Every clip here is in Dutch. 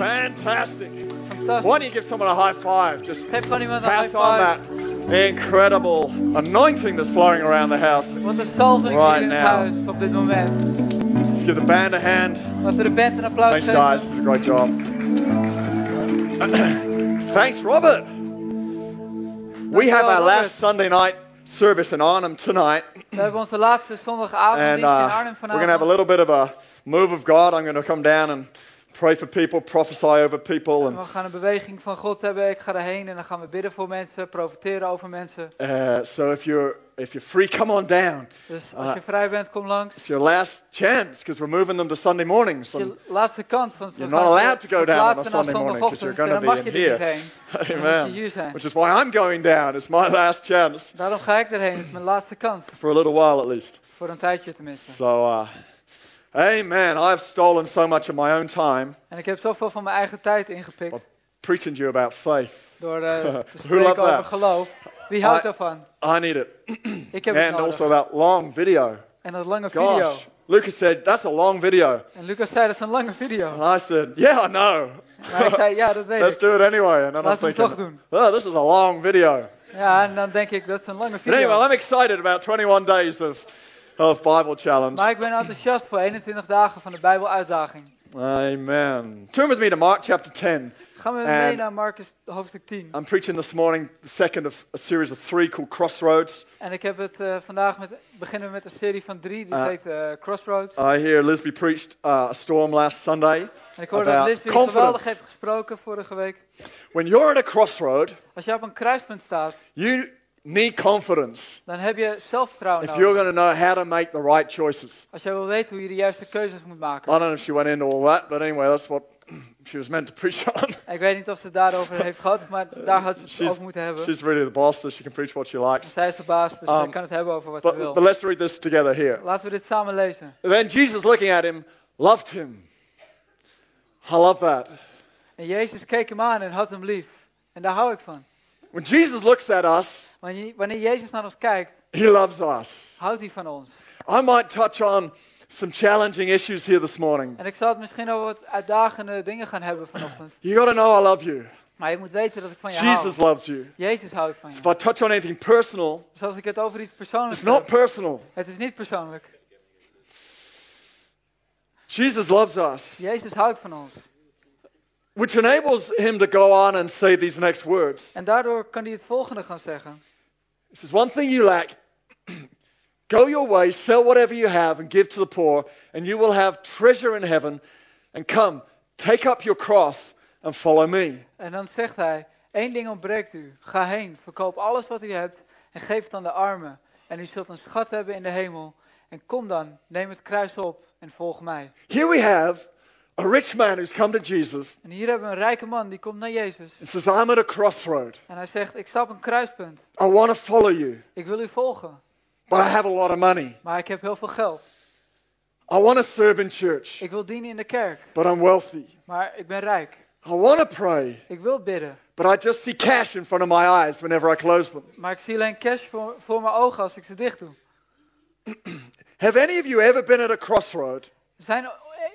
Fantastic. Why don't you give someone a high five? Just Geef gewoon iemand pass on that five. incredible anointing that's flowing around the house. Wat een salving Right in het now. huis op dit moment. Let's give the band a hand. Laten we de band een applaus Thanks, geven. guys. Did a great job. Thanks, Robert. We have our last Sunday night service in Arnhem tonight, We hebben onze laatste zondagavond and in uh, Arnhem we're going to have a little bit of a move of God. I'm going to come down and pray for people, prophesy over people, En and we gaan een beweging van God hebben. Ik ga erheen en dan gaan we bidden voor mensen, profiteren over mensen. uh, so if you're if you're free, come on down. Dus als Ah. je vrij bent, kom langs. It's your last chance because we're moving them to Sunday mornings. Je laatste kans, want we You're not allowed to go down on a Sunday morning 'cause zondagochtend. you're En gonna dan be in er here. Amen. Which is why I'm going down. It's my last chance Daarom ga ik erheen. Het is mijn laatste kans. for a little while at least. Voor een tijdje tenminste. So, uh, amen. I've stolen so much of my own time En ik heb zoveel van mijn eigen tijd ingepikt. preaching to you about faith. Door eh, te spreken over that? geloof. Wie houdt I- daarvan? I need it. Ik heb het And nodig. also that long video. En dat lange video. Gosh. Lucas said, that's a long video. En Lucas zei, dat is een lange video. And I said, yeah, I know. Maar ik zei, ja, dat weet Let's ik. do it anyway. And then I'm Laten we het toch doen. oh, this is a long video. Ja, en dan denk ik, dat is een lange But anyway, video. I'm excited about 21 days of, of Bible Challenge. Maar ik ben enthousiast voor 21 dagen van de Bijbel-uitdaging. Amen. Turn with me to Mark chapter 10. Gaan we mee naar Marcus hoofdstuk 10. I'm preaching this morning the second of a series of three called Crossroads. En ik heb het eh, vandaag met, beginnen we met een serie van drie, die Ah. heet eh, Crossroads. I hear Lisby preached uh, a storm last Sunday. En ik hoorde dat confidence. geweldig heeft gesproken vorige week. When you're at a crossroad, Als je op een kruispunt staat, you need confidence dan heb je zelfvertrouwen if you're going to know how to make the right choices. Als jij wil weten hoe je de juiste keuzes moet maken. I don't know if she went into all that, but anyway, that's what she was meant to preach on. Ik weet niet of ze daarover heeft gehad, maar daar had ze het She's- over moeten hebben. She's really the boss, so she can preach what she likes. Zij is de baas, dus Um, zij kan het hebben over wat ze But, wil. but let's read this together here. Laten we dit samen lezen. Then Jesus, looking at him, loved him. I love that. En Jezus keek hem aan en had hem lief. En daar hou ik van. When Jesus looks at us, Wanneer Jezus naar ons kijkt, he loves us. houdt hij van ons. I might touch on some challenging issues here this morning. En ik zal het misschien over wat uitdagende dingen gaan hebben vanochtend. You got to know I love you. Maar je moet weten dat ik van je Jesus hou. loves you. Jezus houdt van je. If I touch on anything personal, Dus als ik het over iets persoonlijks it's not heb, personal. het is niet persoonlijk. Jesus loves us, Jezus houdt van ons. which enables him to go on and say these next words. En daardoor kan hij het volgende gaan zeggen. He says, One thing you lack go your way, sell whatever you have, and give to the poor, and you will have treasure in heaven. And come, take up your cross and follow me. En dan zegt hij, één ding ontbreekt u. Ga heen, verkoop alles wat u hebt en geef het aan de armen. En u zult een schat hebben in de hemel. En kom dan, neem het kruis op en volg mij. Here we have a rich man who's come to Jesus En hier hebben we een rijke man die komt naar Jezus. and says, I'm at a crossroad. En hij zegt, ik sta op een kruispunt. I want to follow you, Ik wil u volgen. but I have a lot of money. Maar ik heb heel veel geld. I want to serve in church, Ik wil dienen in de kerk. but I'm wealthy. Maar ik ben rijk. I want to pray, Ik wil bidden. but I just see cash in front of my eyes whenever I close them. Maar ik zie alleen cash voor, voor mijn ogen als ik ze dicht doe. Have any of you ever been at a crossroad Zijn,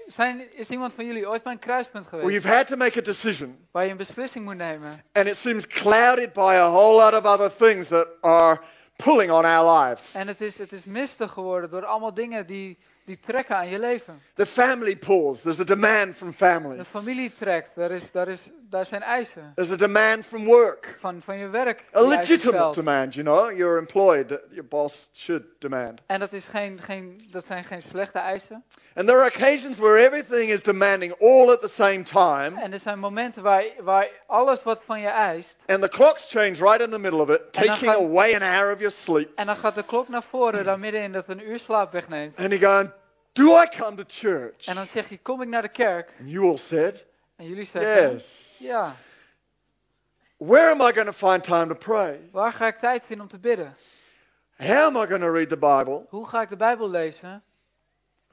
zijn, is iemand van jullie ooit bij een kruispunt where geweest? you've had to make a decision Waar je een beslissing moet nemen. and it seems clouded by a whole lot of other things that are pulling on our lives? En het is, het is mistig geworden door allemaal dingen die, die trekken aan je leven. The family pulls, there's a demand from family, De familie trekt, daar, is, daar, is, daar zijn eisen. there's a demand from work. Van, van je werk. A legitimate demand, you know, you're employed, your boss should demand. En dat, is geen, geen, dat zijn geen slechte eisen. And there are occasions where everything is demanding all at the same time, En er zijn momenten waar, waar alles wat van je eist. and the clocks change right in the middle of it, taking gaat- away an hour of your sleep. En dan gaat de klok naar voren, daar middenin dat een uur slaap wegneemt. And you're going, Do I come to church? En dan zeg je, kom ik naar de kerk? And you all said, En jullie zeggen, Yes. ja. Where am I going to find time to pray? Waar ga ik tijd vinden om te bidden? How am I going to read the Bible? Hoe ga ik de Bijbel lezen?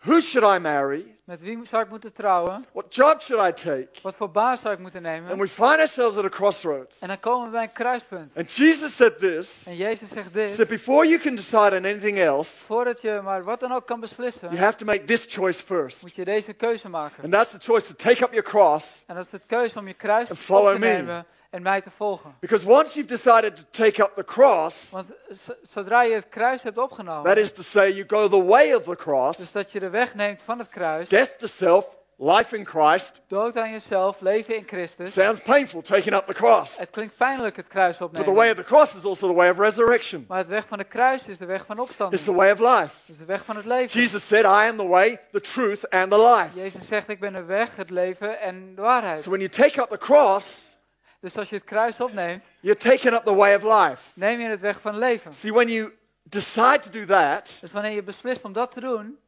Who should I marry? Met wie zou ik moeten trouwen? What job should I take? Wat voor baan zou ik moeten And nemen? we find ourselves at a crossroads. En dan komen we bij een kruispunt. And Jesus said this En Jezus zegt said, dit. Before you can decide on anything else, Voordat je maar wat dan ook kan you beslissen, have to make this choice first. moet je deze keuze maken. And that's the choice to take up your cross. En dat is de keuze om je kruis And op te me. En mij te volgen. Because once you've decided to take up the cross, Want zodra je het kruis hebt opgenomen, that is to say, you go the way of the cross, dus dat je de weg neemt van het kruis, death to self, life in Christ. dood aan jezelf, leven in Christus. Sounds painful taking up the cross. Het klinkt pijnlijk het kruis But the way opnemen. of the cross is also the way of resurrection. Maar het weg van de kruis is de weg van It's opstanding. the way of life. Het is de weg van het leven. Jesus said, I am the way, the truth, and the life. Jezus zegt, ik ben de weg, het leven en de waarheid. So when you take up the cross, Dus als je het kruis opneemt, you're taking up the way of life. neem je het weg van leven. See, when you decide to do that, Dus wanneer je beslist om dat te doen,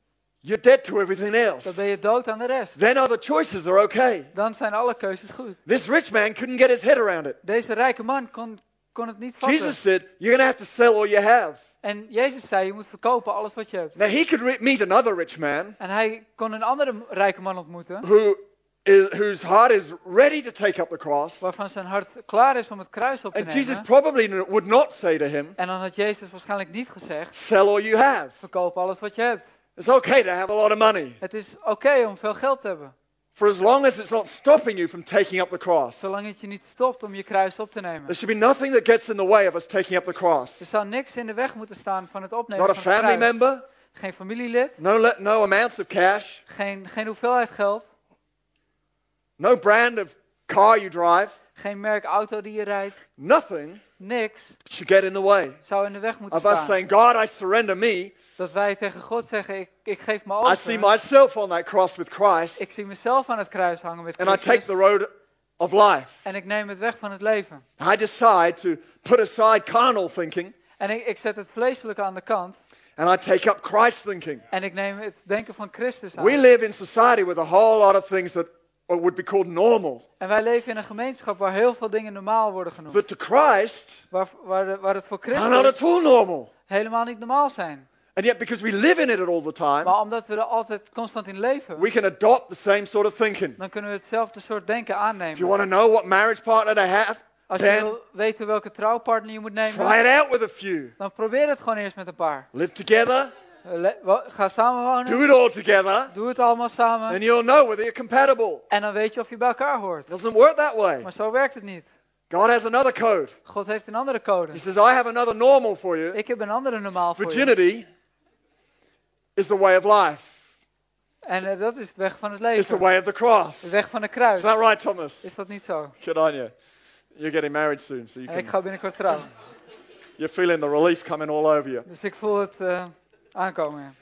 you're dead to everything else. dan ben je dood aan de rest. Then other choices are okay. Dan zijn alle keuzes goed. This rich man couldn't get his head around it. Deze rijke man kon, kon het niet vatten. Jesus said, You're going to have to sell all you have. En Jezus zei, je moet verkopen alles wat je hebt. Now, he could meet another rich man En hij kon een andere rijke man ontmoeten, who is, whose heart is ready to take up the cross. waarvan zijn hart klaar is om het kruis op te And Jesus nemen. probably would not say to him, En dan had Jezus waarschijnlijk niet gezegd, Sell all you have. verkoop alles wat je hebt. It's okay to have a lot of money, Het is oké om veel geld te hebben, for as long as it's not stopping you from taking up the cross. zolang het je niet stopt om je kruis op te nemen. There should be nothing that gets in the way of us taking up the cross. Er zou niks in de weg moeten staan van het opnemen Not a van het family kruis. member, Geen familielid, no, no amounts of cash, geen, geen hoeveelheid geld, no brand of car you drive. geen merk auto die je rijdt. Nothing Niks should get in the way zou in de weg moeten of us saying, God, I surrender me. Dat wij tegen God zeggen, ik, ik geef me over. I see myself on that cross with Christ, Ik zie mezelf aan het kruis hangen met Christus. and I take the road of life. En ik neem het weg van het leven. I decide to put aside carnal thinking, En ik, ik zet het vleeselijke aan de kant. and I take up Christ thinking. En ik neem het denken van Christus aan. We live in society with a whole lot of things that would be called normal. En wij leven in een gemeenschap waar heel veel dingen normaal worden genoemd. But to Christ, Waar, waar, waar het voor are not Christus at all normal. helemaal niet normaal zijn. And yet, because we live in it all the time, Maar omdat we er altijd constant in leven, we can adopt the same sort of thinking. dan kunnen we hetzelfde soort denken If you aannemen. want to know what marriage partner to have, Als je wil weten welke trouwpartner je moet try nemen, it out with a few. dan probeer het gewoon eerst met een paar. Live together, le- wa- Ga samenwonen, do it all together, doe het allemaal samen. and you'll know whether you're compatible. En dan weet je of je bij elkaar hoort. Doesn't work that way. Maar zo werkt het niet. God has another code. God heeft een andere code. He says, I have another normal for you. Ik heb een andere normaal voor je. Virginity is the way of life. En eh, dat is de weg van het It's the leven. way of the cross. De weg van de Is kruis. that right, Thomas? Is dat niet zo? Good on you. You're getting married soon, so you En ik can, ga binnenkort trouwen. you're feeling the relief coming all over you. Dus ik voel het eh, aankomen.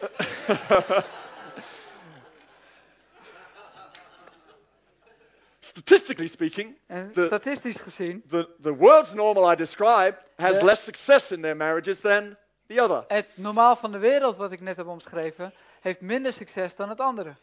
Statistically speaking, En De- statistisch gezien, the, the world's normal I described has less success in their marriages than the other. het normaal van de wereld wat ik net heb omschreven, heeft minder succes dan het andere.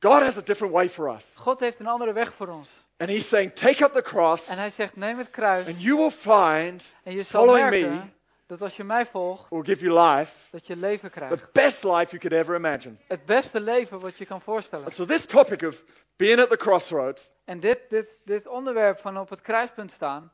God has a different way for us. God heeft een andere weg voor ons. And He's saying, take up the cross, En hij zegt, neem het kruis and you will find en je zal following merken me dat als je mij volgt, will give you life, dat je leven the krijgt. best life you could ever imagine. Het beste leven wat je kan voorstellen. And so, this topic of being at the crossroads En dit, dit, dit onderwerp van op het kruispunt staan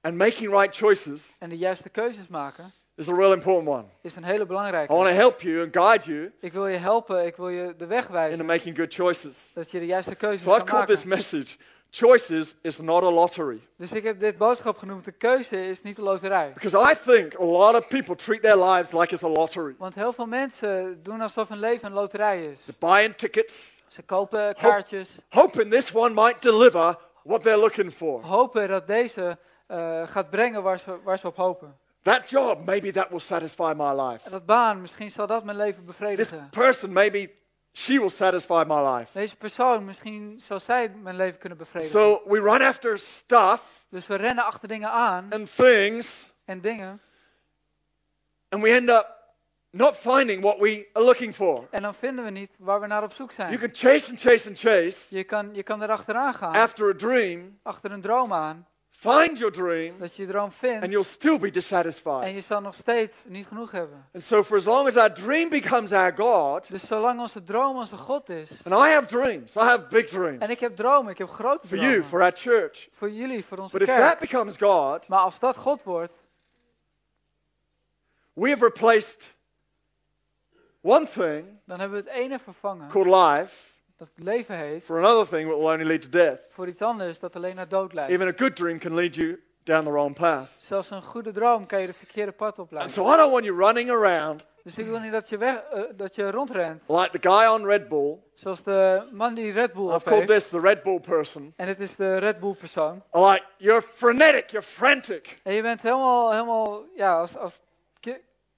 and making right choices en de juiste keuzes maken, is a real important one. is een hele I belangrijke. want to help you and guide you Ik wil je helpen, ik wil je de weg wijzen, making good choices. dat je de juiste keuzes So, I've kan called this message Choices is not a lottery. Dus ik heb dit boodschap genoemd, de keuze is niet de loterij. Because I think a lot of people treat their lives like it's a lottery. Want heel veel mensen doen alsof hun leven een loterij is. They're buying tickets, Ze kopen kaartjes, hoping this one might deliver what they're looking for. hopen dat deze eh, gaat brengen waar ze, waar ze op hopen. That job, maybe that will satisfy my life. En dat baan, misschien zal dat mijn leven This bevredigen. person, maybe she will satisfy my life. Deze persoon, misschien zal zij mijn leven kunnen bevredigen. So we run after stuff Dus we rennen achter dingen aan and things, en dingen. and we end up not finding what we are looking for. En dan vinden we niet waar we naar op zoek You zijn. can chase and chase and chase Je kan, je kan er achteraan gaan, after a dream achter een droom aan. Find your dream, dat je je droom and vindt you'll still be en dissatisfied. je zal nog steeds niet genoeg hebben. And so, for as long as our dream becomes our God, Dus zolang onze droom onze God is. and I have dreams, I have big dreams En ik heb dromen, ik heb grote for you, dromen. for our church. Voor jullie, voor onze But if that kerk. becomes God, Maar als dat God wordt, we have replaced one thing dan hebben we het ene vervangen, called life dat leven heet, for another thing that will only lead to death. voor iets anders dat alleen naar dood leidt. Even a good dream can lead you down the wrong path. Zelfs een goede droom kan je de verkeerde pad And opleiden. so I don't want you running around Dus ik wil niet dat je, weg, eh, dat je rondrent, like the guy on Red Bull. zoals de man die Red Bull I've op called heeft. this the Red Bull person. En dit is de Red Bull persoon. Like you're frenetic, you're frantic. En je bent helemaal, helemaal ja, als, als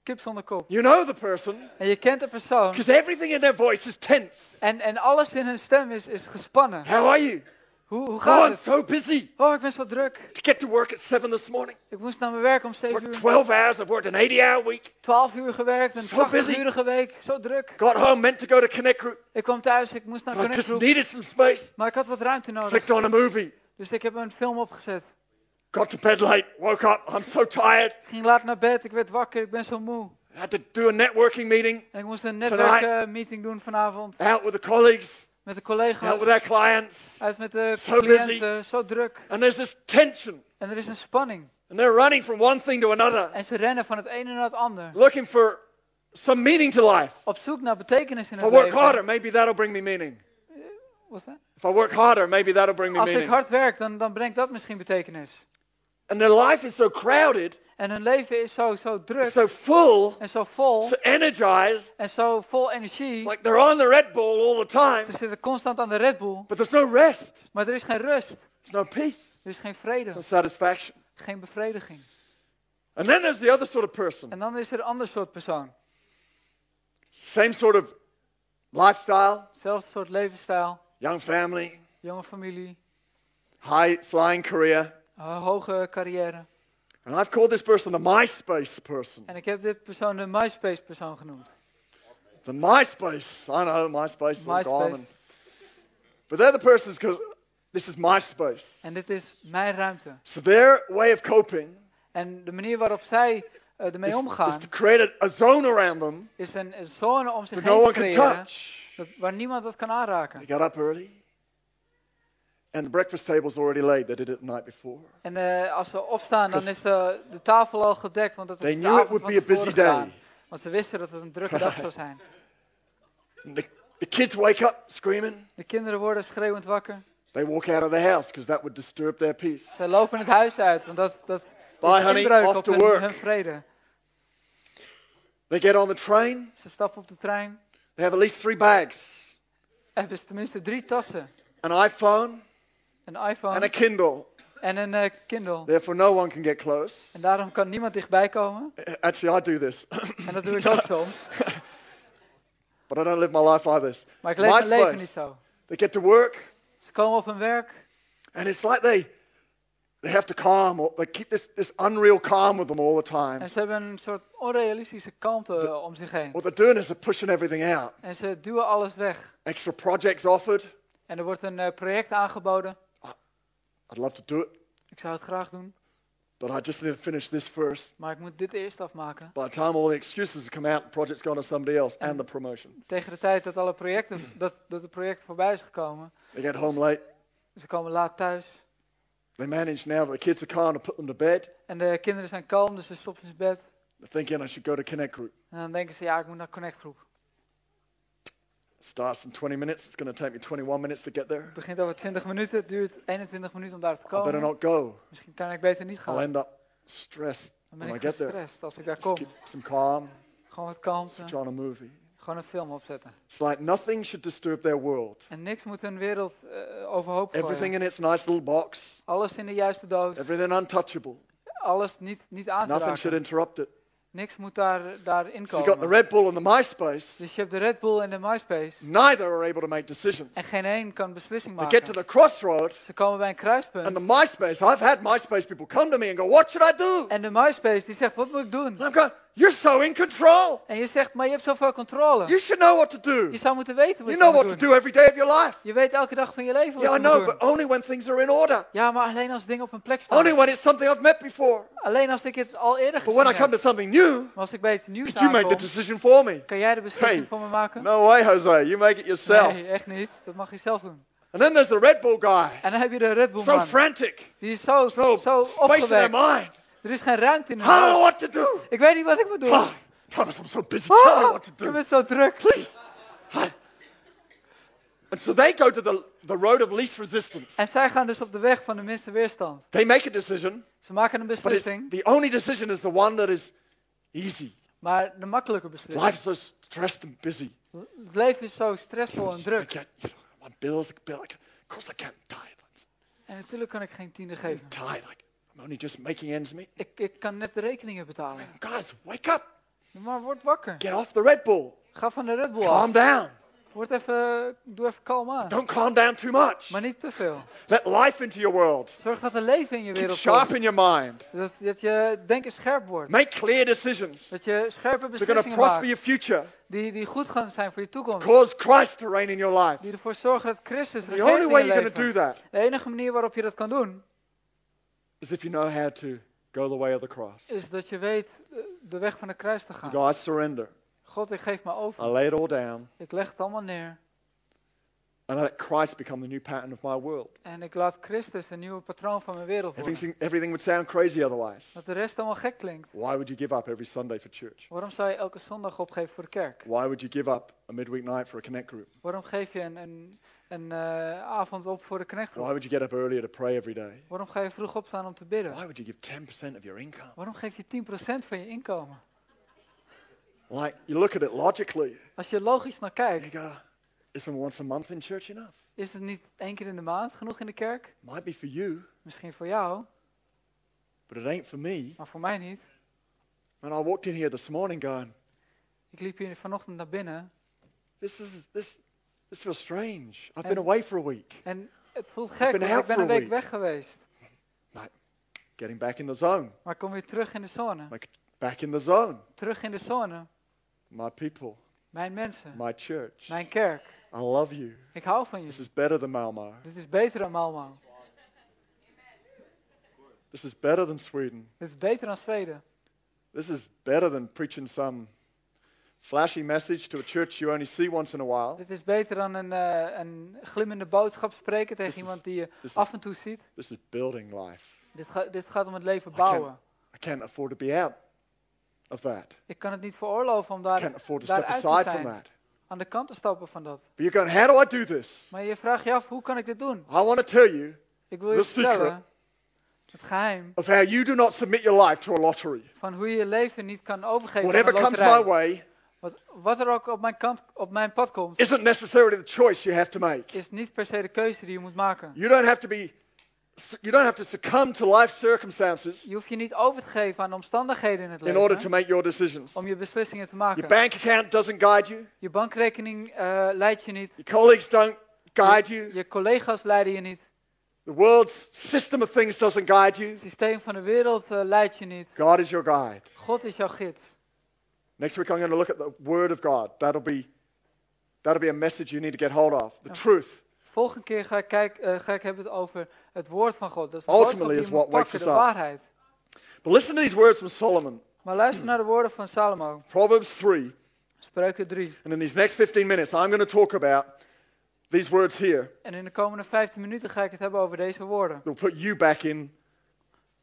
ki- kip zonder kop. You know the person En je kent de persoon. because everything in their voice is tense. En, en alles in hun stem is, is gespannen. How are you? Hoe, hoe Oh, gaat I'm het? so busy. Oh, ik ben zo druk. To get to work at 7 this morning. Ik moest naar mijn werk om 7 Worked uur. 12 hours. I've worked an 80 hour week. 12 uur gewerkt, een So 80 busy. urige week. Zo druk. Got home, meant to go to Connect Group. Ik kwam thuis, ik moest naar But I Connect just Group. needed some space. Maar ik had wat ruimte nodig. Flicked on a movie. Dus ik heb een film opgezet. Got to bed late. Woke up. I'm so tired. Ging laat naar bed, ik werd wakker, ik ben zo moe. Had to do a networking meeting. En ik moest een Tonight. netwerkmeeting doen vanavond. Out with the colleagues. Met de Out with our collega's. clients. Uit met de So cliënten. Zo druk. And there's this tension. En er is een spanning. And they're running from one thing to another. En ze rennen van het ene naar het ander. Looking for some meaning to life. Op zoek naar betekenis in If I het work leven. harder, maybe that'll bring me meaning. Wat is dat? If I work harder, maybe that'll bring me Als ik meaning. hard werk, dan, dan brengt dat misschien betekenis. And their life is so crowded, En hun leven is zo, zo druk so full, en zo vol so energized. en zo vol energie. It's like they're on the Red Bull all the time, Ze zitten constant aan de Red Bull, but there's no rest. maar er is geen rust. There's no peace. Er is geen vrede, no satisfaction. geen bevrediging. And then there's the other sort of person. En dan is er een ander soort persoon. Same sort of lifestyle, Zelfde soort levensstijl, young family, jonge familie, high flying career. Ho- hoge carrière. And I've called this person the MySpace person. En ik heb dit persoon de MySpace persoon genoemd. The MySpace. I know, MySpace is. MySpace. and- But they're the persons because this is my space. En dit is mijn ruimte. So their way of coping En de manier waarop zij eh, ermee is, is omgaan, to create a, zone around them is een, een zone om zich that no heen te one can creëren, touch. dat, waar niemand dat kan aanraken. They got up early, and the breakfast table's already laid. They did it the night before. En eh, als ze opstaan, dan is de, de tafel al gedekt, want dat They is de knew it avond would be a busy gedaan. day. Want ze wisten dat het een drukke dag zou zijn. The, the kids wake up screaming. De kinderen worden schreeuwend wakker. They walk out of the house because that would disturb their peace. Ze lopen het huis uit, want dat, dat Bye, is honey, inbreuk off op to hun, work. hun vrede. They get on the train. Ze stappen op de trein, They have at least three bags hebben ze tenminste drie tassen. an iPhone Een and a iPhone Kindle. en een eh, Kindle. Therefore, no one can get close. En daarom kan niemand dichtbij komen. Uh, Actually, I do this, En dat doe ik ook soms. but I don't live my life like this. Maar ik leef mijn leven niet zo. They get to work, Ze komen op hun werk and it's like they they have to calm, or they keep this, this unreal calm with them all the time. en ze hebben een soort onrealistische kalmte eh, om zich heen. What they're doing is they're pushing everything out. En ze duwen alles weg. Extra projects offered. En er wordt een eh, project aangeboden. I'd love to do it, Ik zou het graag doen, but I just need to finish this first. maar ik moet dit eerst afmaken. By the time all the excuses come out, the project's gone to somebody else and the promotion. Tegen de tijd dat alle projecten, dat, dat de projecten voorbij is gekomen, They get home late. ze komen laat thuis. They manage now that the kids are calm to put them to bed. En de kinderen zijn kalm, dus ze stoppen in bed. They're thinking I should go to Connect Group. En dan denken ze, ja, ik moet naar Connect Groep. Starts in 20 minutes. It's going to take me 21 minutes to get there. Het begint over 20 minuten, het duurt 21 minuten om daar te I better komen. not go. Misschien kan ik beter niet gaan. I'll end up stressed Dan ben when I get there. gestrest als ik daar Just kom. keep some calm, Gewoon wat kalmte, switch on a movie. gewoon een film opzetten. It's like nothing should disturb their world. En niks moet hun wereld eh, overhoop Everything gooien. in its nice little box. Alles in de juiste doos. Everything untouchable. Alles niet, niet aan te Nothing should raken. interrupt it. Niks moet daar, daarin So you got the komen. Red Bull and the MySpace. Dus je hebt de Red Bull en de MySpace. Neither are able to make decisions. En geen één kan beslissing They get to maken. the crossroad, Ze komen bij een and kruispunt. the MySpace. I've had MySpace people come to me and go, "What should I do?" En de MySpace die zegt, wat moet ik doen? And I'm going, You're so in control. En je zegt, maar je hebt zoveel controle. You should know what to do. Je zou moeten weten wat You je know moet what to doen. do every day of your life. Je weet elke dag van je leven wat Yeah, I je moet know, doen. but only when things are in order. Ja, maar alleen als dingen op een plek staan. Only when it's something I've met before. Alleen als ik het al eerder But gezien when I come heb. to something new, Maar als ik bij iets nieuws you make the aankom, decision for me. kan jij de beslissing Hey, voor me maken? No way, Jose. You make it yourself. Nee, echt niet. Dat mag je zelf doen. And then there's the Red Bull guy. En dan heb je de Red Bull So man. frantic. Die is zo, So zo space in their opgewekt. mind. Er is geen ruimte in I don't know what to do. Ik weet niet wat ik moet doen. Oh, Thomas, I'm so busy. Tell me Ah, what to ik do. ben zo druk. Please. And so they go to the, the road of least resistance. En zij gaan dus op de weg van de minste weerstand. They make a decision, Ze maken een beslissing, the only decision is the one that is easy. maar de makkelijke beslissing. Life's so stressed and busy. Het leven is zo stressvol en I druk. can't, you know, my bills, bill, I can, of course I can't tithe. En natuurlijk kan ik geen tiende geven. Tithe, like, I'm only just making ends meet. Ik, ik kan net de rekeningen betalen. Guys, wake up. Maar word wakker. Get off the Red Bull. Ga van de Red Bull Calm af. down. Word even, doe even kalm aan. Don't calm down too much. Maar niet te veel. Let life into your world. Zorg dat er leven in je Keep wereld sharp komt. in your mind. Dat, dat je denken scherp wordt. Make clear decisions. Dat je scherpe beslissingen prosper maakt. your future. Die, die goed gaan zijn voor je toekomst. Cause Christ to reign in your life. Die ervoor zorgen dat Christus The regeert only in way je you're going to do leven. that De enige manier waarop je dat kan doen, is if you know how to go the way of the cross. is dat je weet eh, de weg van de kruis te gaan. God, I surrender. God, ik geef me I over. lay it all down. Ik leg het allemaal neer. And I let Christ become the new pattern of my world. En ik laat Christus een nieuwe patroon van mijn wereld worden. Everything, everything would sound crazy otherwise. Dat de rest allemaal gek klinkt. Why would you give up every Sunday for church? Waarom zou je elke zondag opgeven voor de kerk? Why would you give up a midweek night for a connect group? Waarom geef je een, een, een eh, avond op voor de Why connectgroep? would you get up earlier to pray every day? Waarom ga je vroeg opstaan om te bidden? Why would you give 10% of your income? Waarom geef je 10% van je inkomen? Like, you look at it logically. Als je logisch naar You kijkt, go, isn't once a month in church enough? is het niet één keer in de maand genoeg in de kerk? Might be for you, Misschien voor jou, but it ain't for me. maar voor mij niet. And I walked in here this morning going, Ik liep hier vanochtend naar binnen this is this this feels strange. I've And- been away for a week. en het voelt gek, been want out ik ben for een a week weg geweest. Like getting back in the zone. Maar kom weer terug in de zone. Like back in the zone. Terug in de zone. My people, Mijn mensen, my church. mijn kerk. I love you. Ik hou van je. This is better than Malmö. Dit is beter dan Malmo. This is better than Sweden. Dit is beter dan Zweden. This is better than preaching some flashy message to a church you only see once in a while. Dit is beter dan een, eh, een glimmende boodschap spreken tegen This is- iemand die je af en toe ziet. this is building life. Dit, ga- dit gaat om het leven I can't, bouwen. I can't afford to be out of that. Ik kan het niet veroorloven om I daar can't afford to step daaruit te aside from zijn. that. aan de kant te stappen van dat. But you're going, how do I do this? Maar je vraagt je af, hoe kan ik dit doen? I want to tell you Ik wil je vertellen het geheim of how you do not submit your life to a lottery. van hoe je leven niet kan overgeven Whatever aan een comes my loterij. way Wat, wat er ook op mijn, kant, op mijn pad komt, isn't necessarily the choice you have to make. is niet per se de keuze die je moet maken. You don't have to be you don't have to succumb to life circumstances Je hoeft je niet over te geven aan de omstandigheden in het in order to leven make your decisions. om je beslissingen te Your maken. bank account doesn't guide you. Je bankrekening eh, leidt je niet. Your colleagues don't guide you. Je collega's leiden je niet. The world's system of things doesn't guide you. Het systeem van de wereld eh, leidt je niet. God is your guide. God is jouw gids. Next week I'm going to look at the word of God. That'll be that'll be a message you need to get hold of. The truth. Volgende keer ga ik, kijk, eh, ga ik hebben het over het woord van God. Dat Ultimately is what wakes us up. waarheid. But listen to these words from Solomon. Maar luister naar de woorden van Salomo. Proverbs 3. Spreuken 3. And in these next 15 minutes I'm going to talk about these words here. En in de komende 15 minuten ga ik het hebben over deze woorden. that will put you back in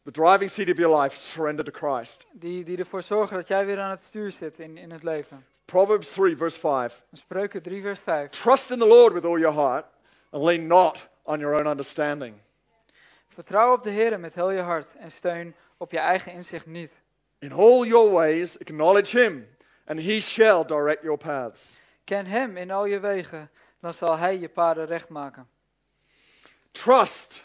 the driving seat of your life, surrender to Christ. Die, die ervoor zorgen dat jij weer aan het stuur zit in, in het leven. Proverbs 3, verse 5. Spreuken 3 vers 5. Trust in the Lord with all your heart and lean not on your own understanding. Vertrouw op de Heer met heel je hart en steun op je eigen inzicht niet. In all your ways, acknowledge Him, and He shall direct your paths. Ken Hem in al je wegen, dan zal Hij je paden recht maken. Trust.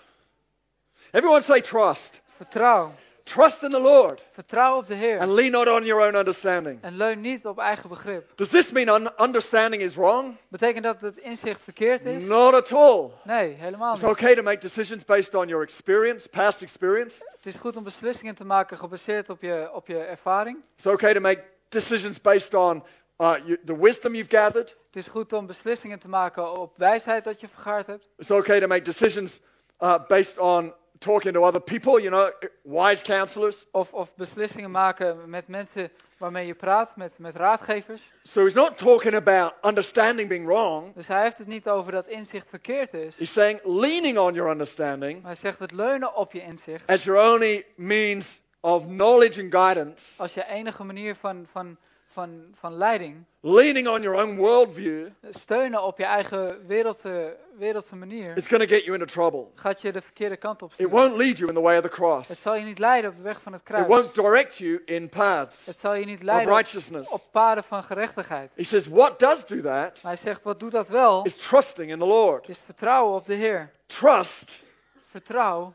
Everyone say trust. Vertrouw. Trust in the Lord Vertrouw op de Heer. and lean not on your own understanding. En leun niet op eigen begrip. Does this mean un- understanding is wrong? Betekent dat het inzicht verkeerd is? Not at all. Nee, helemaal It's niet. okay to make decisions based on your experience, past experience. Het is goed om beslissingen te maken gebaseerd op je, op je ervaring. It's okay to make decisions based on uh, you, the wisdom you've gathered. Het is goed om beslissingen te maken op wijsheid dat je vergaard hebt. It's okay to make decisions uh, based on talking to other people, you know, wise counselors. Of, of beslissingen maken met mensen waarmee je praat, met, met raadgevers. So he's not talking about understanding being wrong. Dus hij heeft het niet over dat inzicht verkeerd is. He's saying leaning on your understanding Maar hij zegt het leunen op je inzicht. as your only means of knowledge and guidance, Als je enige manier van, van, van, van leiding, leaning on your own worldview, steunen op je eigen wereldse, wereldse manier, is going to get you into trouble. gaat je de verkeerde kant op It won't lead you in the way of the cross. Het zal je niet leiden op de weg van het It kruis. won't direct you in paths Het zal je niet of leiden op, righteousness. op paden van gerechtigheid. He says, what does do that Maar hij zegt, wat doet dat wel? is trusting in the Lord. Is vertrouwen op de Heer. Trust Vertrouw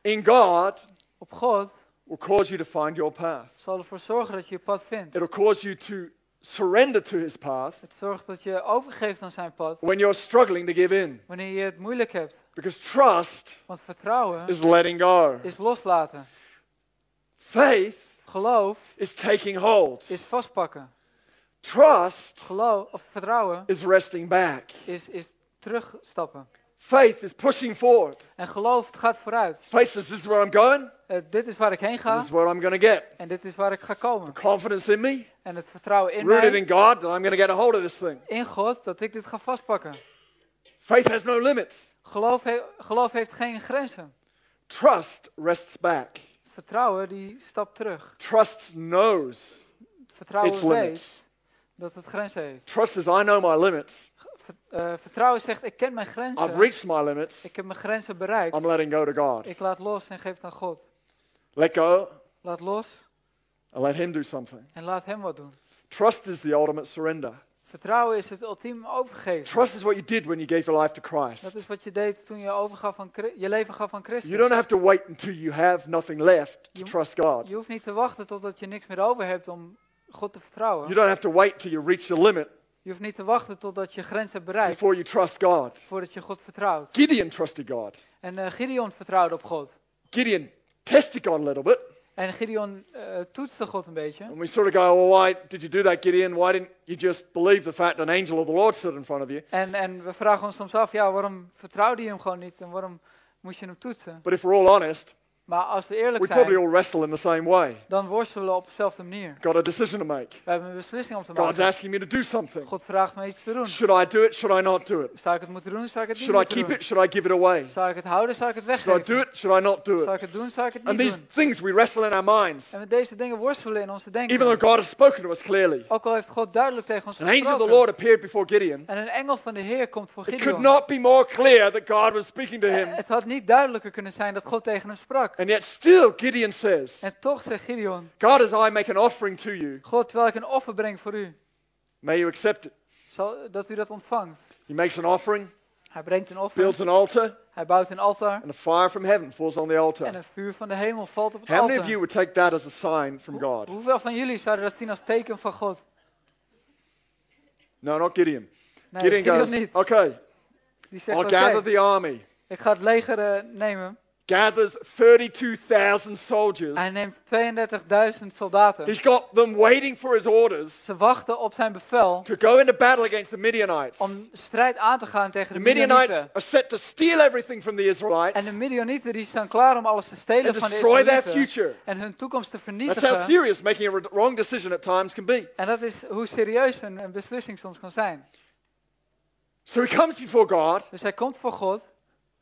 in God op God will cause you to find your path. zal ervoor zorgen dat je je pad vindt. It'll cause you to surrender to His path Het zorgt dat je overgeeft aan zijn pad when you're struggling to give in. wanneer je het moeilijk hebt. Because trust Want vertrouwen is letting go. is loslaten. Faith Geloof is taking hold. is vastpakken. Trust Geloof, of vertrouwen is resting back. is, is terugstappen. Faith is pushing forward. En geloof gaat vooruit. Faith says, This is where I'm going, Eh, dit is waar ik heen ga this is what I'm going to get. en dit is waar ik ga komen. Confidence in me, En het vertrouwen in rooted mij, in God, that I'm going to get a hold of this thing. in God, dat ik dit ga vastpakken. Faith has no limits. Geloof, he- geloof heeft geen grenzen. Trust rests back. Vertrouwen die stapt terug. Trust knows. Vertrouwen Its weet limits. dat het grenzen heeft. Trust says, I know my limits. Eh, vertrouwen zegt, ik ken mijn I've grenzen. reached my limits. Ik heb mijn grenzen bereikt. I'm letting go to God. Ik laat los en geef het aan God. Let go Laat los and let Him do something. en laat hem wat doen. Trust is the ultimate surrender. Vertrouwen is het ultieme overgeven. Trust is what you did when you gave your life to Christ. Dat is wat je deed toen je overgaf van Chri- je leven gaf aan You don't Christus. have to wait until you have nothing left to You- trust God. Je hoeft niet te wachten totdat je niks meer over hebt om God te vertrouwen. You don't have to wait till you reach your limit Je hoeft niet te wachten totdat je grens hebt bereikt before you trust God. voordat je God vertrouwt. Gideon trusted God. En eh, Gideon vertrouwde op God. Gideon tested God a little bit. En Gideon eh, toetste God een beetje. And we sort of go, well, why did you do that, Gideon? Why didn't you just believe the fact an angel of the Lord stood in front of you? En, en we vragen ons soms af, ja, waarom vertrouwde je hem gewoon niet? En waarom moest je hem toetsen? But if we're all honest, Maar als we we eerlijk probably zijn, all wrestle in the same way. dan worstelen we op dezelfde manier. Got a decision to make. We hebben een beslissing om te God's maken. asking me to do something. God vraagt me iets te doen. Should I do it? Should I not do it? Zou ik het moeten doen? Zou ik het niet Should I keep doen? it? Should I give it away? Zou ik het houden? Zou ik het Should I do weggeven? it? Should I not do Zou it? ik het doen? Zou ik het And niet these doen? things we wrestle in our minds. En met deze dingen worstelen in onze Even denken. though God has spoken to us clearly. Ook al heeft God duidelijk tegen ons An angel of the gesproken. Lord appeared before Gideon. En een engel van de Heer komt voor It could Gideon. not be more clear that God was speaking to him. Het had niet duidelijker kunnen zijn dat God tegen hem sprak. And yet still Gideon says, En toch zegt Gideon, God, as I make an offering to you, God, terwijl ik een offer breng voor u, may you accept it. zal, dat u dat ontvangt. He makes an offering, Hij brengt een offer, builds an altar, hij bouwt een altaar and a fire from heaven falls on the en altar. een vuur van de hemel valt op het How many of you altaar. would take that as a sign from God? Hoeveel van jullie zouden dat zien als teken van God? No, not Gideon. Nee, Gideon Gideon goes, niet. okay, I'll oké, gather the army. ik ga het leger eh, nemen. Gathers 32,000 soldiers. Hij neemt 32.000 soldaten. He's got them waiting for his orders Ze wachten op zijn bevel to go into battle against the Midianites. om strijd aan te gaan tegen de Midianites Midianieten. are set to steal everything from the Israelites En de Midianieten die staan klaar om alles te stelen and van de destroy their Israëlieten. future. En hun toekomst te That's how vernietigen. serious making a wrong decision at times can be. En dat is hoe serieus een, een beslissing soms kan zijn. So he comes before God Dus hij komt voor God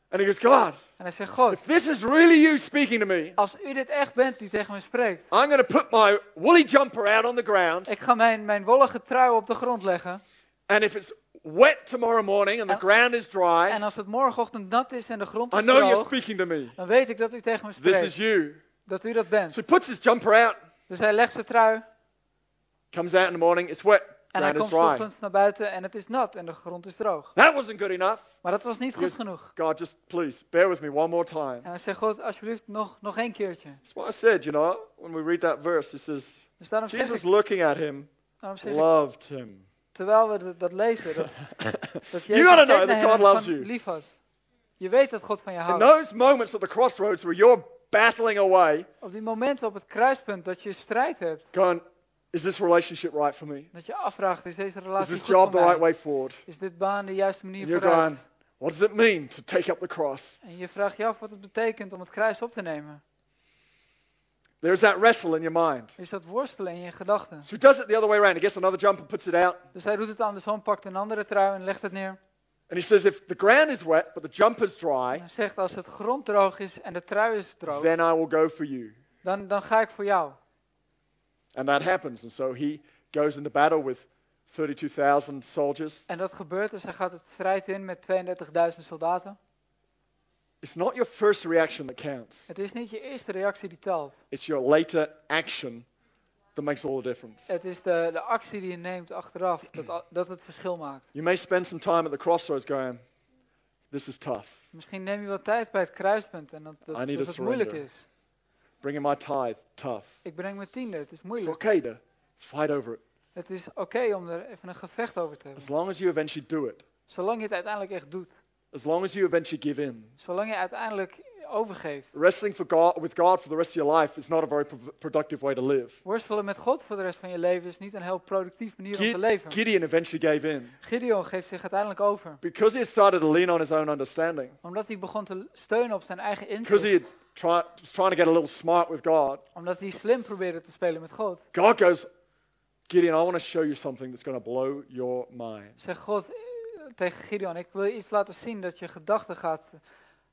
and he goes, God, en hij zegt, God, if this is really you speaking to me, als u dit echt bent die tegen me spreekt. I'm going to put my woolly jumper out on the ground. Ik ga mijn, mijn wollige trui op de grond leggen. And if it's wet tomorrow morning and the En- ground is dry, En als het morgenochtend nat is en de grond I is know you're droog, speaking to me. dan weet ik dat u tegen me This is spreekt. you. Dat u dat bent. So he puts his jumper out, Dus hij legt zijn trui comes out in the morning, it's wet, En hij komt ochtends naar buiten en het is nat en de grond is droog. That wasn't good enough. Maar dat was niet goed genoeg. God, just please bear with me one more time. En hij zegt, God, alsjeblieft nog, nog één keertje. That's what I said, you know, when we read that verse. It says, Dus Jesus ik, looking at him, loved him. terwijl we dat, dat lezen, dat, dat You Jezus gotta keek know that God loves you. lief had. Je weet dat God van je In houdt. those moments at the crossroads where you're battling away, Op die momenten op het kruispunt dat je strijd hebt, going, is this relationship right for me? dat je afvraagt, is deze Is relatie this goed job voor the mij? right way forward? Is dit baan de juiste manier vooruit? going, what does it mean to take up the cross? En je vraagt je af wat het betekent om het kruis op te nemen. There's that wrestle in your mind. Is dat worstelen in je gedachten? So he does it the other way around. He gets another jump and puts it out. Dus hij doet het andersom, pakt een andere trui en legt het neer. And he says, if the ground is wet, but the jumper's dry, Hij zegt, als het grond droog is en de trui is droog, then I will go for you. dan, dan ga ik voor jou. And that happens. And so he goes into battle with 32,000 soldiers. En dat gebeurt, dus hij gaat het strijd in met 32.000 soldaten. It's not your first reaction that counts, Het is niet je eerste reactie die telt. it's your later action that makes all the difference. Het is de, de actie die je neemt achteraf dat, dat het verschil maakt. You may spend some time at the crossroads going, This is tough. Misschien neem je wat tijd bij het kruispunt en dat, I dat, need dat to het moeilijk is. Bringing my tithe, tough. Ik breng mijn tiende, het is It's moeilijk. okay to fight over it. Het is oké om er even een gevecht over te As hebben. long as you eventually do it. Zolang je het uiteindelijk echt doet. As long as you eventually give in. Zolang je uiteindelijk overgeeft. Wrestling for God, with God for the rest of your life is not a very pro- productive way to live. Worstelen met God voor de rest van je leven is niet een heel productief manier om te leven. Gideon eventually gave in Gideon geeft zich uiteindelijk over. because he started to lean on his own understanding. Omdat hij begon te steunen op zijn eigen Because he inzicht. Try, trying to get a little smart with God. Omdat hij slim probeerde te spelen met God. God goes, Gideon, I want to show you something that's going to blow your mind. Zegt God eh, tegen Gideon, ik wil je iets laten zien dat je gedachte gaat,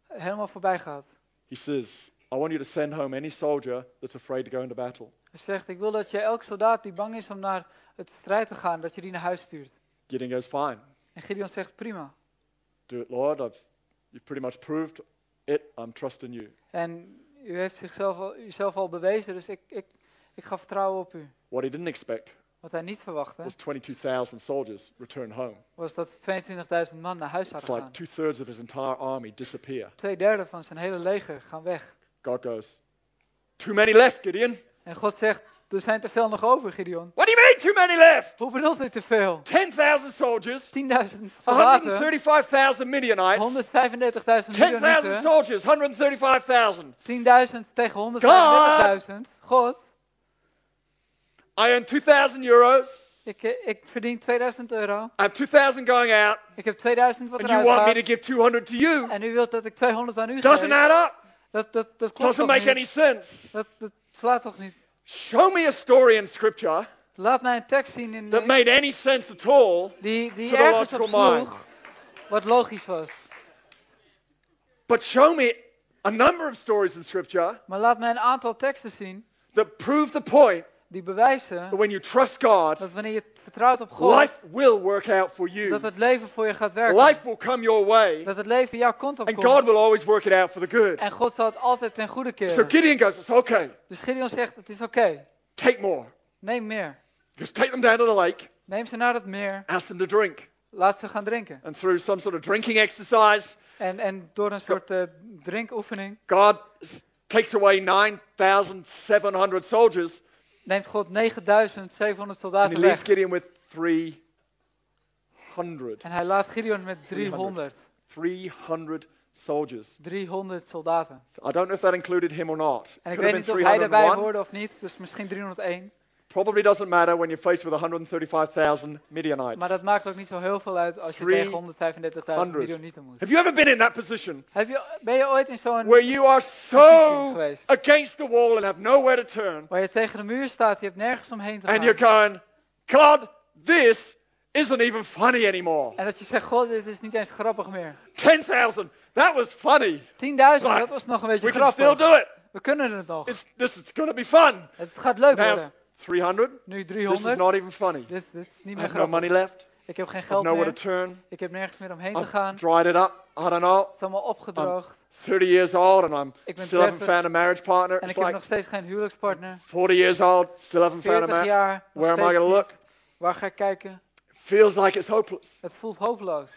helemaal voorbij gaat. He says, I want you to send home any soldier that's afraid to go into battle. Hij zegt, ik wil dat je elk soldaat die bang is om naar het strijd te gaan, dat je die naar huis stuurt. Gideon goes, Fine, En Gideon zegt, prima. do it, Lord. I've, you've pretty much proved it. I'm trusting you. En u heeft zichzelf al, uzelf al bewezen, dus ik, ik, ik ga vertrouwen op u. What he didn't expect Wat hij niet verwachtte, was 22,000 soldiers return home. was dat 22.000 man naar huis It's zouden like gaan. two thirds of his entire army disappear. Twee derde van zijn hele leger gaan weg. God goes, Too many left, Gideon. En God zegt, er zijn te veel nog over, Gideon. What do you too many left? Hoe bedoelt u te veel? 10,000 soldiers, 10.000 soldaten, 135,000 Midianites, 135.000 10,000 Midianieten, soldiers, 135,000. 10.000 tegen 135.000. God, I earn 2,000 euros. ik, eh, ik verdien 2000 euro. I have 2,000 going out. Ik heb 2000 wat And eruit you want me to give 200 to you. En u wilt dat ik 200 aan u Doesn't geef. add up. Dat, dat, dat klopt Doesn't make niet? any sense. Dat, dat slaat toch niet? Show me a story in Scripture Laat mij een tekst zien in, that made any sense at all, die, die to the logical mind. wat logisch was. but show me a number of stories in Scripture Maar laat mij een aantal teksten zien that prove the point die bewijzen when you trust God, dat wanneer je vertrouwt op God, life will work out for you. dat het leven voor je gaat werken. Life will come your way, Dat het leven jouw kant op and komt. God will always work it out for the good. En God zal het altijd ten goede So keren. Gideon goes, It's okay, Dus Gideon zegt, het is oké. take more. Neem meer. Just take them down to the lake, Neem ze naar het meer. ask them to drink. Laat ze gaan drinken. And through some sort of drinking exercise, En, en door een soort eh, drinkoefening God takes away 9,700 soldiers, neemt God 9700 and he soldaten leaves weg. Gideon with 300. En hij laat Gideon met 300. 300 soldiers. 300 soldaten. I don't know if that included him or not. En ik weet niet of hij daarbij 301. hoorde of niet, dus misschien 301. Probably doesn't matter when you're faced with 135,000 Midianites. Maar dat maakt ook niet zo heel veel uit als je 300. tegen 135.000 Midianieten moet. Have you ever been in that position Heb je, ben je ooit in zo'n where you are so geweest? against the wall and have nowhere to turn? Waar je tegen de muur staat, je hebt nergens omheen te And you're gaan. going, God, this isn't even funny anymore. En dat je zegt, god, dit is niet eens grappig meer. 10,000, that was funny. 10.000, dat was nog een beetje We can still grappig. do it. We kunnen het nog. It's, this is going to be fun. Het gaat leuk Now worden. It's 300. Nu This is 300. not even funny. Dit, dit is niet I meer have no grappig. money left. Ik heb geen I geld nowhere to meer. turn. Ik heb nergens meer omheen te I've gaan. dried it up. I don't know. Het is allemaal opgedroogd. 30 years old and I'm Ik ben still haven't 30 found a marriage partner. En It's ik heb like nog steeds geen huwelijkspartner. 40 years old, still haven't found a 40 man. jaar, nog Where am I steeds gonna niet. look? Waar ga ik kijken? Feels like it's hopeless. Het voelt hopeloos.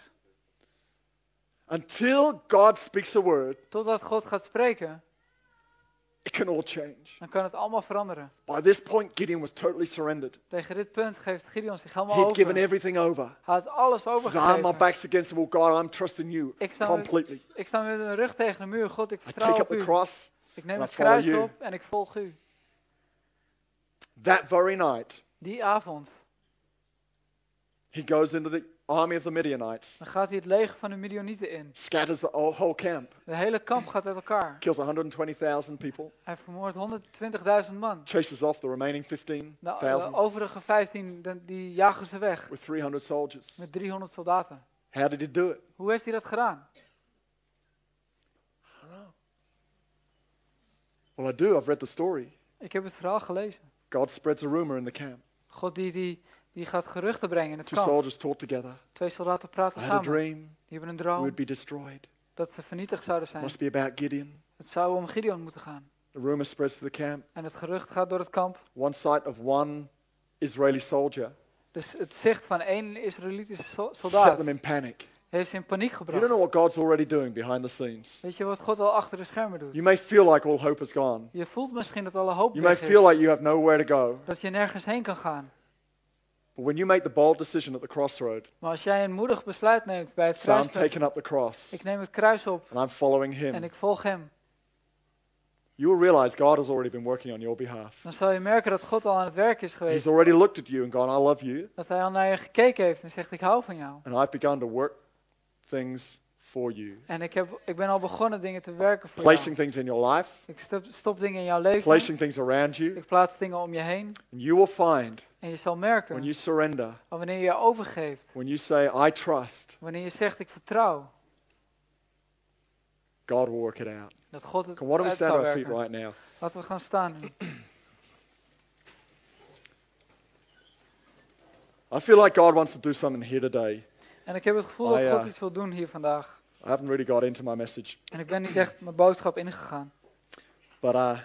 Until God speaks a word, Totdat God gaat spreken, it can all change. dan kan het allemaal veranderen. By this point, Gideon was totally surrendered. Tegen dit punt geeft Gideon zich helemaal He'd given over. everything over. Hij had alles "Ah, my overgegeven. back's against the wall. God, I'm trusting you Ik sta, met, completely. ik sta met mijn rug tegen de muur. God, ik I vertrouw take up op the u. cross. Ik neem het kruis you. op en ik volg u. That very night, Die avond, he goes into the army of the Midianites, dan gaat hij het leger van de Midianieten in. scatters the whole camp, De hele kamp gaat uit elkaar. kills 120,000 people, Hij vermoordt 120.000 man. chases off the remaining De, 15,000 de overige 15, de- die jagen ze weg. with 300 soldiers. Met 300 soldaten. How did he do it? Hoe heeft hij dat gedaan? Well, I do. I've read the story. Ik heb het verhaal gelezen. God spreads a rumor in the camp. God die, die, die gaat geruchten brengen in het Two kamp. soldiers talk together. Twee soldaten I praten a samen. dream. Die hebben een droom would be destroyed. dat ze vernietigd zouden zijn. Must be about Gideon. Het zou om Gideon moeten gaan. The rumor spreads to the camp. En het gerucht gaat door het kamp. One sight of one Israeli soldier Dus het zicht van één Israëlitische so- set soldaat them in panic. heeft ze in paniek You don't know gebracht. what God's already doing behind the scenes. Weet je wat God al achter de schermen doet? You may feel like all hope is gone. Je voelt misschien dat alle hoop You may weg feel is. like you have nowhere to go. Dat je nergens heen kan gaan. But when you make the bold decision at the crossroad, Maar als jij een moedig besluit neemt bij het so I'm taking up the cross Ik neem het kruis op and I'm following en him, ik volg hem. you will realize God has already been working on your behalf. Dan zal je merken dat God al aan het werk is He's geweest. already looked at you and gone, I love you. Dat hij al naar je gekeken heeft en zegt ik hou van jou. And I've begun to work things for you. En ik, heb, ik ben al begonnen dingen te werken voor Placing jou. things in your life, Ik stop, stop dingen in jouw leven. placing things around you. Ik plaats dingen om je heen. And you will find En je zal when merken, you surrender, dat wanneer je je overgeeft, when you say, I trust, wanneer je zegt ik vertrouw, God will work it out. dat God het Come, why don't we uit stand zal on our feet werken. right now? Laten we gaan staan nu. I feel like God wants to do something here today. En ik heb het gevoel Ah, dat ja. God iets wil doen hier vandaag. I haven't really got into my message, En ik ben niet echt mijn boodschap ingegaan. but uh,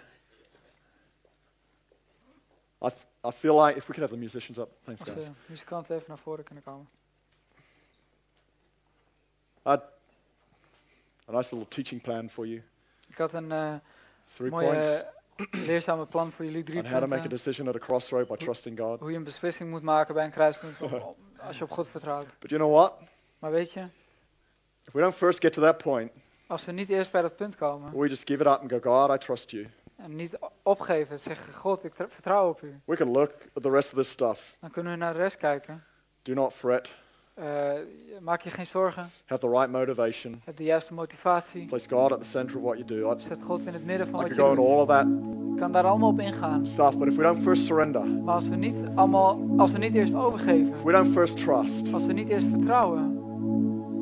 I, I feel like if we could have the musicians up, thanks Als guys. de muzikanten even naar voren kunnen komen. I'd, a nice little teaching plan for you. Ik had een eh Three mooie points eh, leerzame plan voor jullie drie on how to make a punten. decision at a crossroad by trusting God. Hoe je een beslissing moet maken bij een kruispunt om- om- als je op God vertrouwt. But you know what? Maar weet je, If we don't first get to that point, als we niet eerst bij dat punt komen we just give it up and go, God, I trust you. en niet opgeven, zeggen God, ik tr- vertrouw op u. We can look at the rest of this stuff. Dan kunnen we naar de rest kijken. Do not fret. Eh, maak je geen zorgen. Have the right motivation. Heb de juiste motivatie. Place God at the center of what you do. I'd, Zet God in het midden van I wat je into all doet. of that kan daar allemaal op ingaan. stuff, but if we don't first surrender, Maar als we niet allemaal, als we niet eerst overgeven, if we don't first trust, als we niet eerst vertrouwen,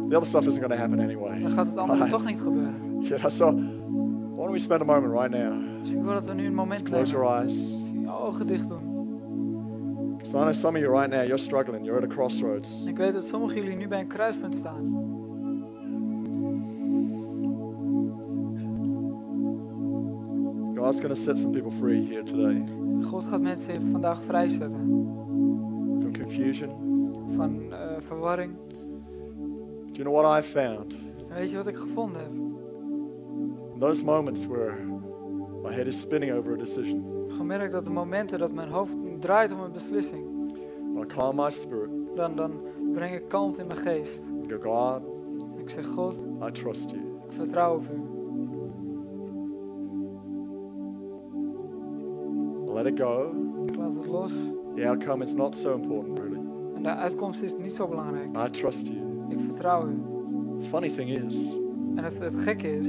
the other stuff isn't going to happen anyway. dan gaat het allemaal toch niet gebeuren. Yeah, so why don't we spend a moment right now? Dus ik wil dat we nu een moment Close nemen. your eyes. Je ogen dicht doen. Because I know some of you right now, you're struggling. You're at a crossroads. Ik weet dat sommigen jullie nu bij een kruispunt staan. God's going to set some people free here today God gaat mensen vandaag vrijzetten from confusion. van eh, verwarring. Do you know what I've found? Weet je wat ik gevonden heb? In those moments where my head is spinning over a decision, gemerkt dat de momenten dat mijn hoofd draait om een beslissing, when I calm my spirit dan, dan breng ik kalmte in mijn geest. go, God, Ik zeg, God, I trust you. ik vertrouw op u. I let it go. Ik laat het los. The outcome is not so important, really. En de uitkomst is niet zo belangrijk. I trust you. Ik vertrouw u. Funny thing is, En het, het gekke is,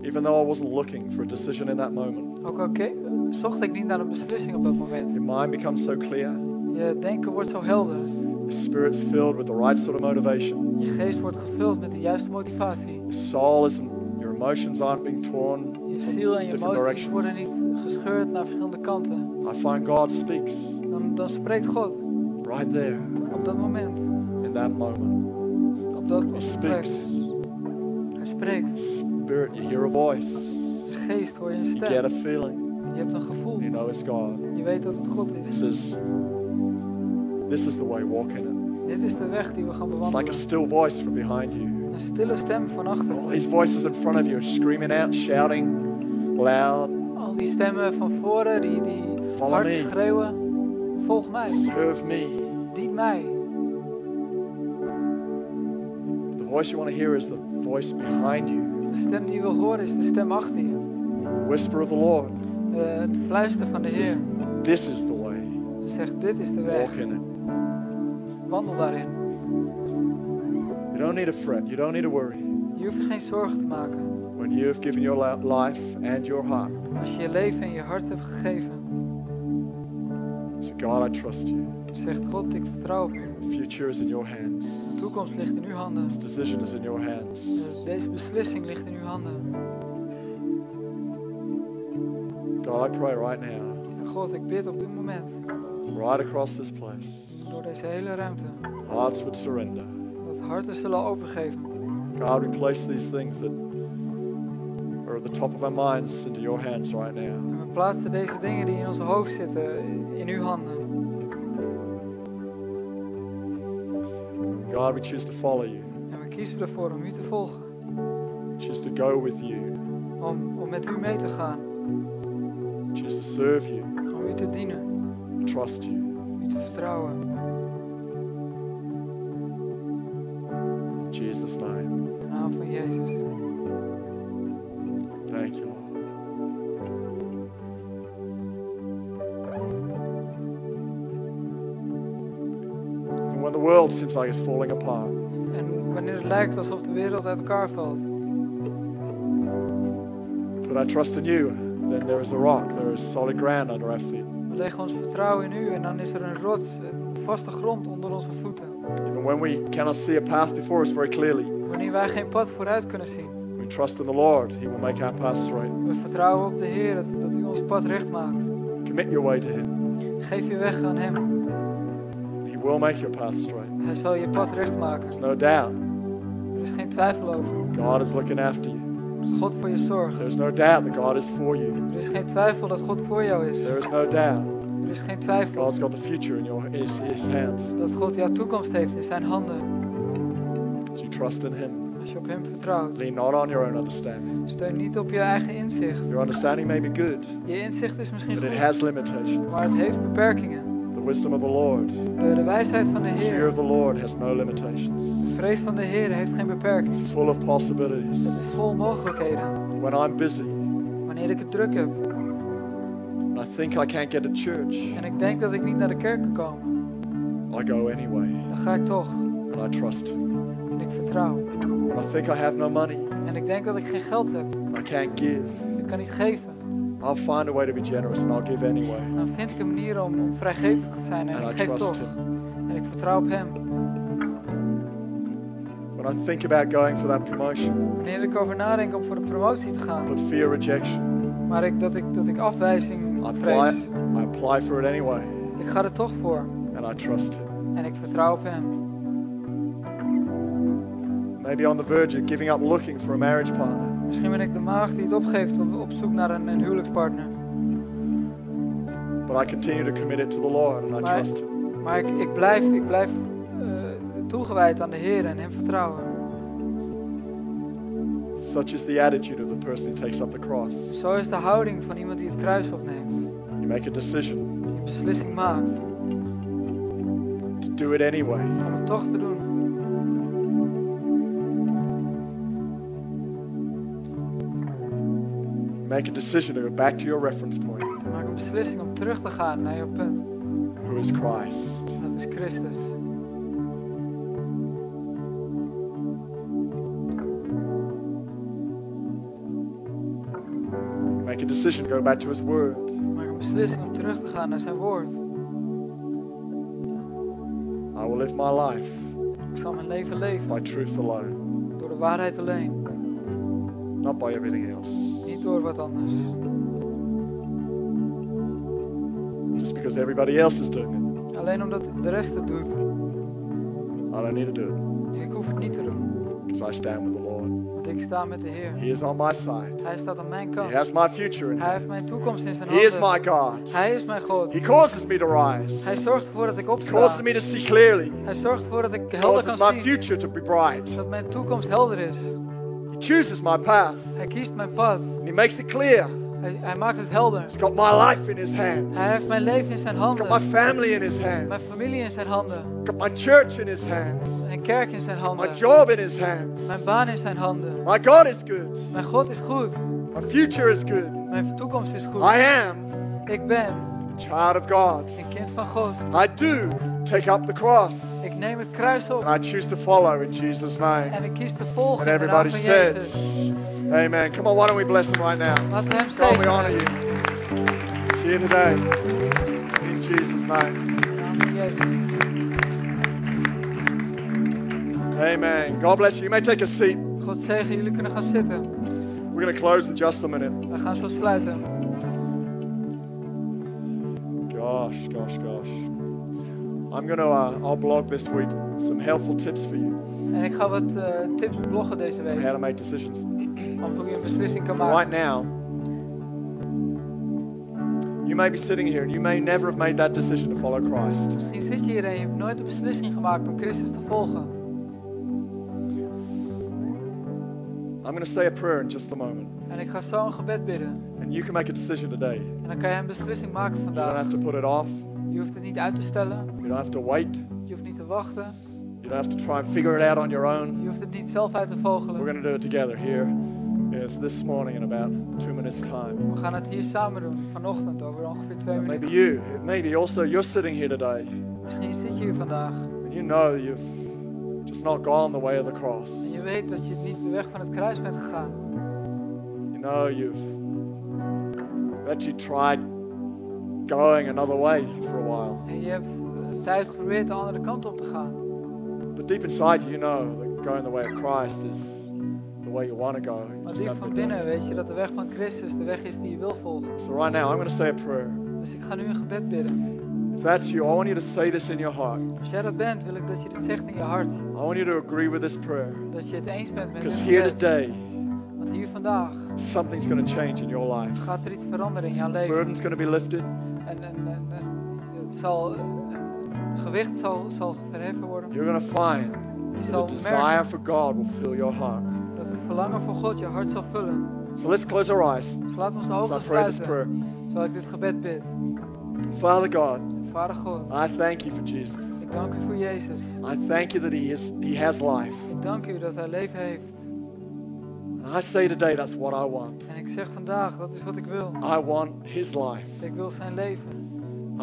even though I wasn't looking for a decision in that moment, ook al ke- zocht ik niet naar een beslissing op dat moment. your mind becomes so clear, Je denken wordt zo helder. your spirit's filled with the right sort of motivation, Je geest wordt gevuld met de juiste motivatie. your soul isn't, your emotions aren't being torn. Je ziel en je Different emoties directions. worden niet gescheurd naar verschillende kanten. I find God speaks Dan, dan spreekt God right there op dat moment. in that moment. Dat He speaks. Hij spreekt. Spirit, you hear a voice, De geest hoor je een you get stem. a feeling, Je hebt een gevoel. you know it's God. Je weet dat het God is. says, This is the way, walk in it. Dit is de weg die we gaan It's like bewandelen. a still voice from behind you. Een stille stem van achter. All these voices in front of you are screaming out, shouting loud, Al die stemmen van voren die, die Follow hard me. schreeuwen. Volg mij. serve me. Dien mij. Voice you want to hear is the voice behind you, De stem die je wil horen is de stem achter je. the whisper of the Lord. Eh, het fluisteren van de Heer. This is the way, Zegt, dit is de walk weg. in it. Wandel daarin. You don't need to fret, you don't need to worry. Je hoeft geen zorgen te maken. When you have given your life and your heart, Als je je leven en je hart hebt gegeven. say, God, I trust you. Zegt God, ik vertrouw op u. The future is in your hands. Toekomst ligt in uw handen. This decision is in your hands. Eh, Deze beslissing ligt in uw handen. God, I pray right now, God, ik bid op dit moment. right across this place, Door deze hele ruimte. hearts would surrender. Dat harten zullen overgeven. God, we place these things that are at the top of our minds into your hands right now. En we plaatsen deze dingen die in ons hoofd zitten in uw handen. God, we choose to follow you. En we kiezen ervoor om u te volgen. We choose to go with you. Om, om met u mee te gaan. We choose to serve you, Om u te dienen. trust you. U te vertrouwen. In Jesus' name. In de naam van Jezus. Thank you, world seems like it's falling apart, En wanneer het lijkt alsof de wereld uit elkaar valt. put our trust in you, then there is a rock, there is solid ground under our feet. We leggen ons vertrouwen in u en dan is er een rots, een vaste grond onder onze voeten. Even when we cannot see a path before us very clearly, Wanneer wij geen pad vooruit kunnen zien. we trust in the Lord. He will make our path straight. We vertrouwen op de Heer dat, dat u ons pad recht maakt. Commit your way to Him. Geef je weg aan Hem. Will make your path straight. Hij zal je pad recht maken. There's no doubt. Er is geen twijfel over. God is looking after you. God voor je zorgt. There's no doubt that God is for you. Er is geen twijfel dat God voor jou is. There is no doubt. Er is geen twijfel God's got the future in your his, his hands. dat God jouw toekomst heeft in zijn handen. As you trust in Him. Als je op Hem vertrouwt. Lean not on your own understanding. Steun niet op je eigen inzicht. Your understanding may be good, Je inzicht is misschien but it goed, has limitations. maar het heeft beperkingen. The wisdom of the Lord, De, de wijsheid van de the fear Heer, of the Lord has no limitations. de vrees van de Heer heeft geen beperking. It's full of possibilities. Het is vol mogelijkheden. When I'm busy Wanneer ik het druk heb and I think I can't get to church, en ik denk dat ik niet naar de kerk kan komen, I go anyway dan ga ik toch. and I trust. En ik vertrouw. When I think I have no money En ik denk dat ik geen geld heb. and I can't give, Ik kan niet geven. I'll find a way to be generous and I'll give anyway. Dan vind ik een manier om, om vrijgevig te zijn en And ik I geef trust toch. Him. En ik vertrouw op Hem. When I think about going for that promotion, Wanneer ik over nadenk om voor de promotie te gaan, but fear rejection, maar ik, dat, ik, dat ik afwijzing I apply, I apply for it anyway ik ga er toch voor. and I trust Him. En ik vertrouw op Hem. Maybe on the verge of giving up looking for a marriage partner. Misschien ben ik de maagd die het opgeeft op, op zoek naar een, een huwelijkspartner. But I continue to commit it to the Lord and I Maar, trust Him. maar ik, ik blijf, ik blijf eh, toegewijd aan de Heer en Hem vertrouwen. Such is the attitude of the person who takes up the cross. Zo is de houding van iemand die het kruis opneemt. You make a decision Die een beslissing maakt to do it anyway. om het toch te doen. Make a decision to go back to your reference point, Maak een beslissing om terug te gaan naar jouw punt. who is Christ. Dat is Christus. Make a decision to go back to His Word. Maak een beslissing om terug te gaan naar zijn woord. I will live my life Ik zal mijn leven leven by truth alone, door de waarheid alleen. not by everything else. Niet door wat anders. Just because everybody else is doing it, Alleen omdat de rest het doet. I don't need to do it Ik hoef het niet te doen. because I stand with the Lord. Want ik sta met de Heer. He is on my side. Hij staat aan mijn He kant. has my future in Hij heeft mijn toekomst in zijn He is handen. my God. Hij is mijn God. He causes me to rise. Hij zorgt ervoor dat ik He opsta. causes me to see clearly. Hij zorgt ervoor dat ik He helder causes kan my zien. future to be bright. Dat mijn toekomst helder is. Chooses my path. Hij kiest mijn pad. And he makes it clear. Hij, hij maakt het helder. He's got my life in his hand. Hij heeft mijn leven in zijn He's got my family in his hand. Mijn familie in zijn handen. He's got my church in his hand. Mijn kerk in zijn handen. My job in his hand. Mijn baan in zijn handen. My God is good. Mijn God is goed. My future is good. Mijn toekomst is goed. I am Ik ben a child of God. een kind van God. I do take up the cross. Ik neem het kruis op. And I choose to follow in Jesus' name. En ik kies te volgen And in de naam everybody Jezus. Amen. Come on, why don't we bless him right now? Laten we hem we honor you. Here today. In Jesus' name. In de naam van Jezus. Amen. God bless you. You may take a seat. God zegen, jullie kunnen gaan zitten. We're going to close in just a minute. We gaan zo sluiten. Gosh, gosh, gosh. I'm going to, uh, I'll blog this week some helpful tips for you En ik ga wat eh, tips bloggen deze on week. how to make decisions. Om hoe je een beslissing kan Right maken. now, you may be sitting here and you may never have made that decision to follow Christ. Misschien zit je hier en je hebt nooit de beslissing gemaakt om Christus te volgen. I'm going to say a prayer in just a moment. En ik ga zo een gebed bidden. And you can make a decision today. En dan kan je een beslissing maken You don't vandaag. have to put it off. Je hoeft het niet uit te stellen. You don't have to wait. Je hoeft niet te wachten. You don't have to try and figure it out on your own. Je hoeft het niet zelf uit te We're vogelen. going to do it together here yes, this morning in about two minutes' time. We gaan het hier samen doen. Vanochtend over ongeveer twee Maybe minuten. you, maybe also you're sitting here today Misschien zit je hier vandaag. and you know you've just not gone the way of the cross. En je weet dat je niet de weg van het kruis bent gegaan. You know you've actually tried going another way for a while. En je hebt tijd geprobeerd de andere kant op te gaan. But deep inside you, know that going the way of Christ is the way you want to go. Maar diep van binnen weet je dat de weg van Christus de weg is die je wil volgen. So right now I'm going to say a prayer. Dus ik ga nu een gebed bidden. If that's you, I want you to say this in your heart. Als jij dat bent, wil ik dat je dit zegt in je hart. I want you to agree with this prayer. Dat je het eens bent met dit Because here gebed. today, Want hier vandaag something's going to change in your life. gaat er iets veranderen in jouw leven. Burden's going to be lifted. En, en, en, en het zal, gewicht zal, zal verheffen worden. You're going to find Je the zal desire for God will fill your heart. dat het verlangen voor God je hart zal vullen. So let's close our eyes. Dus laten we onze ogen sluiten. Terwijl ik dit gebed bid. Father God, Vader God, I thank you for Jesus. ik dank u voor Jezus. I thank you that he, is, he has life. Ik dank u dat hij leven heeft. And I say today that's what I want. En ik zeg vandaag, dat is wat ik wil. I want his life. Ik wil zijn leven.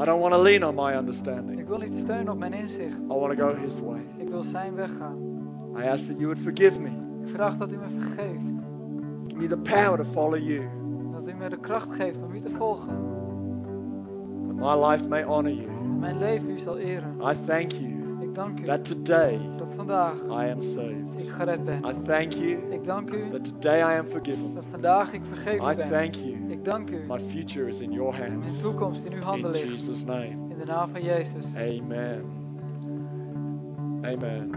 I don't want to lean on my understanding. Ik wil niet steunen op mijn inzicht. I want to go his way. Ik wil zijn weg gaan. I ask that you would forgive me. Ik vraag dat u me vergeeft. Give me the power to follow you. Dat u me de kracht geeft om u te volgen. That my life may honor you. En mijn leven u zal eren. I thank you Ik dank u that today dat vandaag I am saved. ik gered ben. I thank you Ik dank u that today I am forgiven. dat vandaag ik vergeven I ben. thank you. Ik dank u. My future is in your hands. Mijn toekomst in uw handen In ligt. Jesus' name. In de naam van Jezus. Amen. Amen.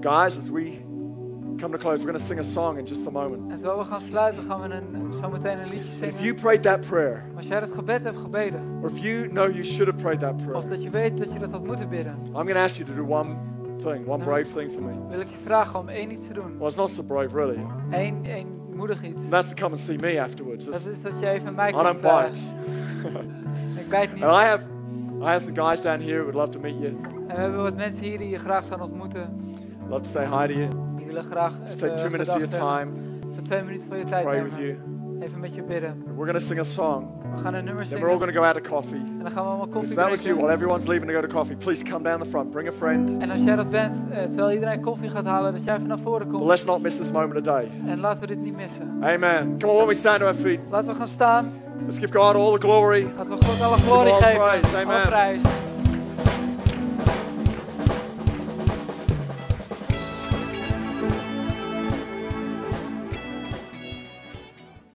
Guys, as we come to close, we're going to sing a song in just a moment. En terwijl we gaan sluiten, gaan we een, zo meteen een liedje If you zingen. prayed that prayer, als jij dat gebed hebt gebeden, or if you know you should have prayed that prayer, of dat je weet dat je dat had moeten bidden, I'm going to ask you to do one thing, one brave thing for me. wil ik je vragen om één iets te doen. Well, it's not so brave, really. Eén, één moedig iets. And that's to come and see me afterwards. Dat is dat je even mij I komt. Ik bijt niet. And I have, I have some guys down here who would love to meet you. En we hebben wat mensen hier die je graag zouden ontmoeten. Love to say hi to you. Die willen graag Just even take two minutes of your time, Voor twee minuten van je tijd pray with you. Even met je bidden. We're going to sing a song. We gaan een nummer Then we're all zingen. going to go out to coffee. En dan gaan we allemaal If koffie that was you, while everyone's leaving to go to coffee, please come down the front. Bring a friend. En als jij dat bent, eh, terwijl iedereen koffie gaat halen, dat jij even naar voren But komt. let's not miss this moment today. En laten we dit niet missen. Amen. Come on, when we stand to our feet, Laten we gaan staan. let's give God all the glory. Laten we God alle glorie All geven. praise. Alle Amen. prijs.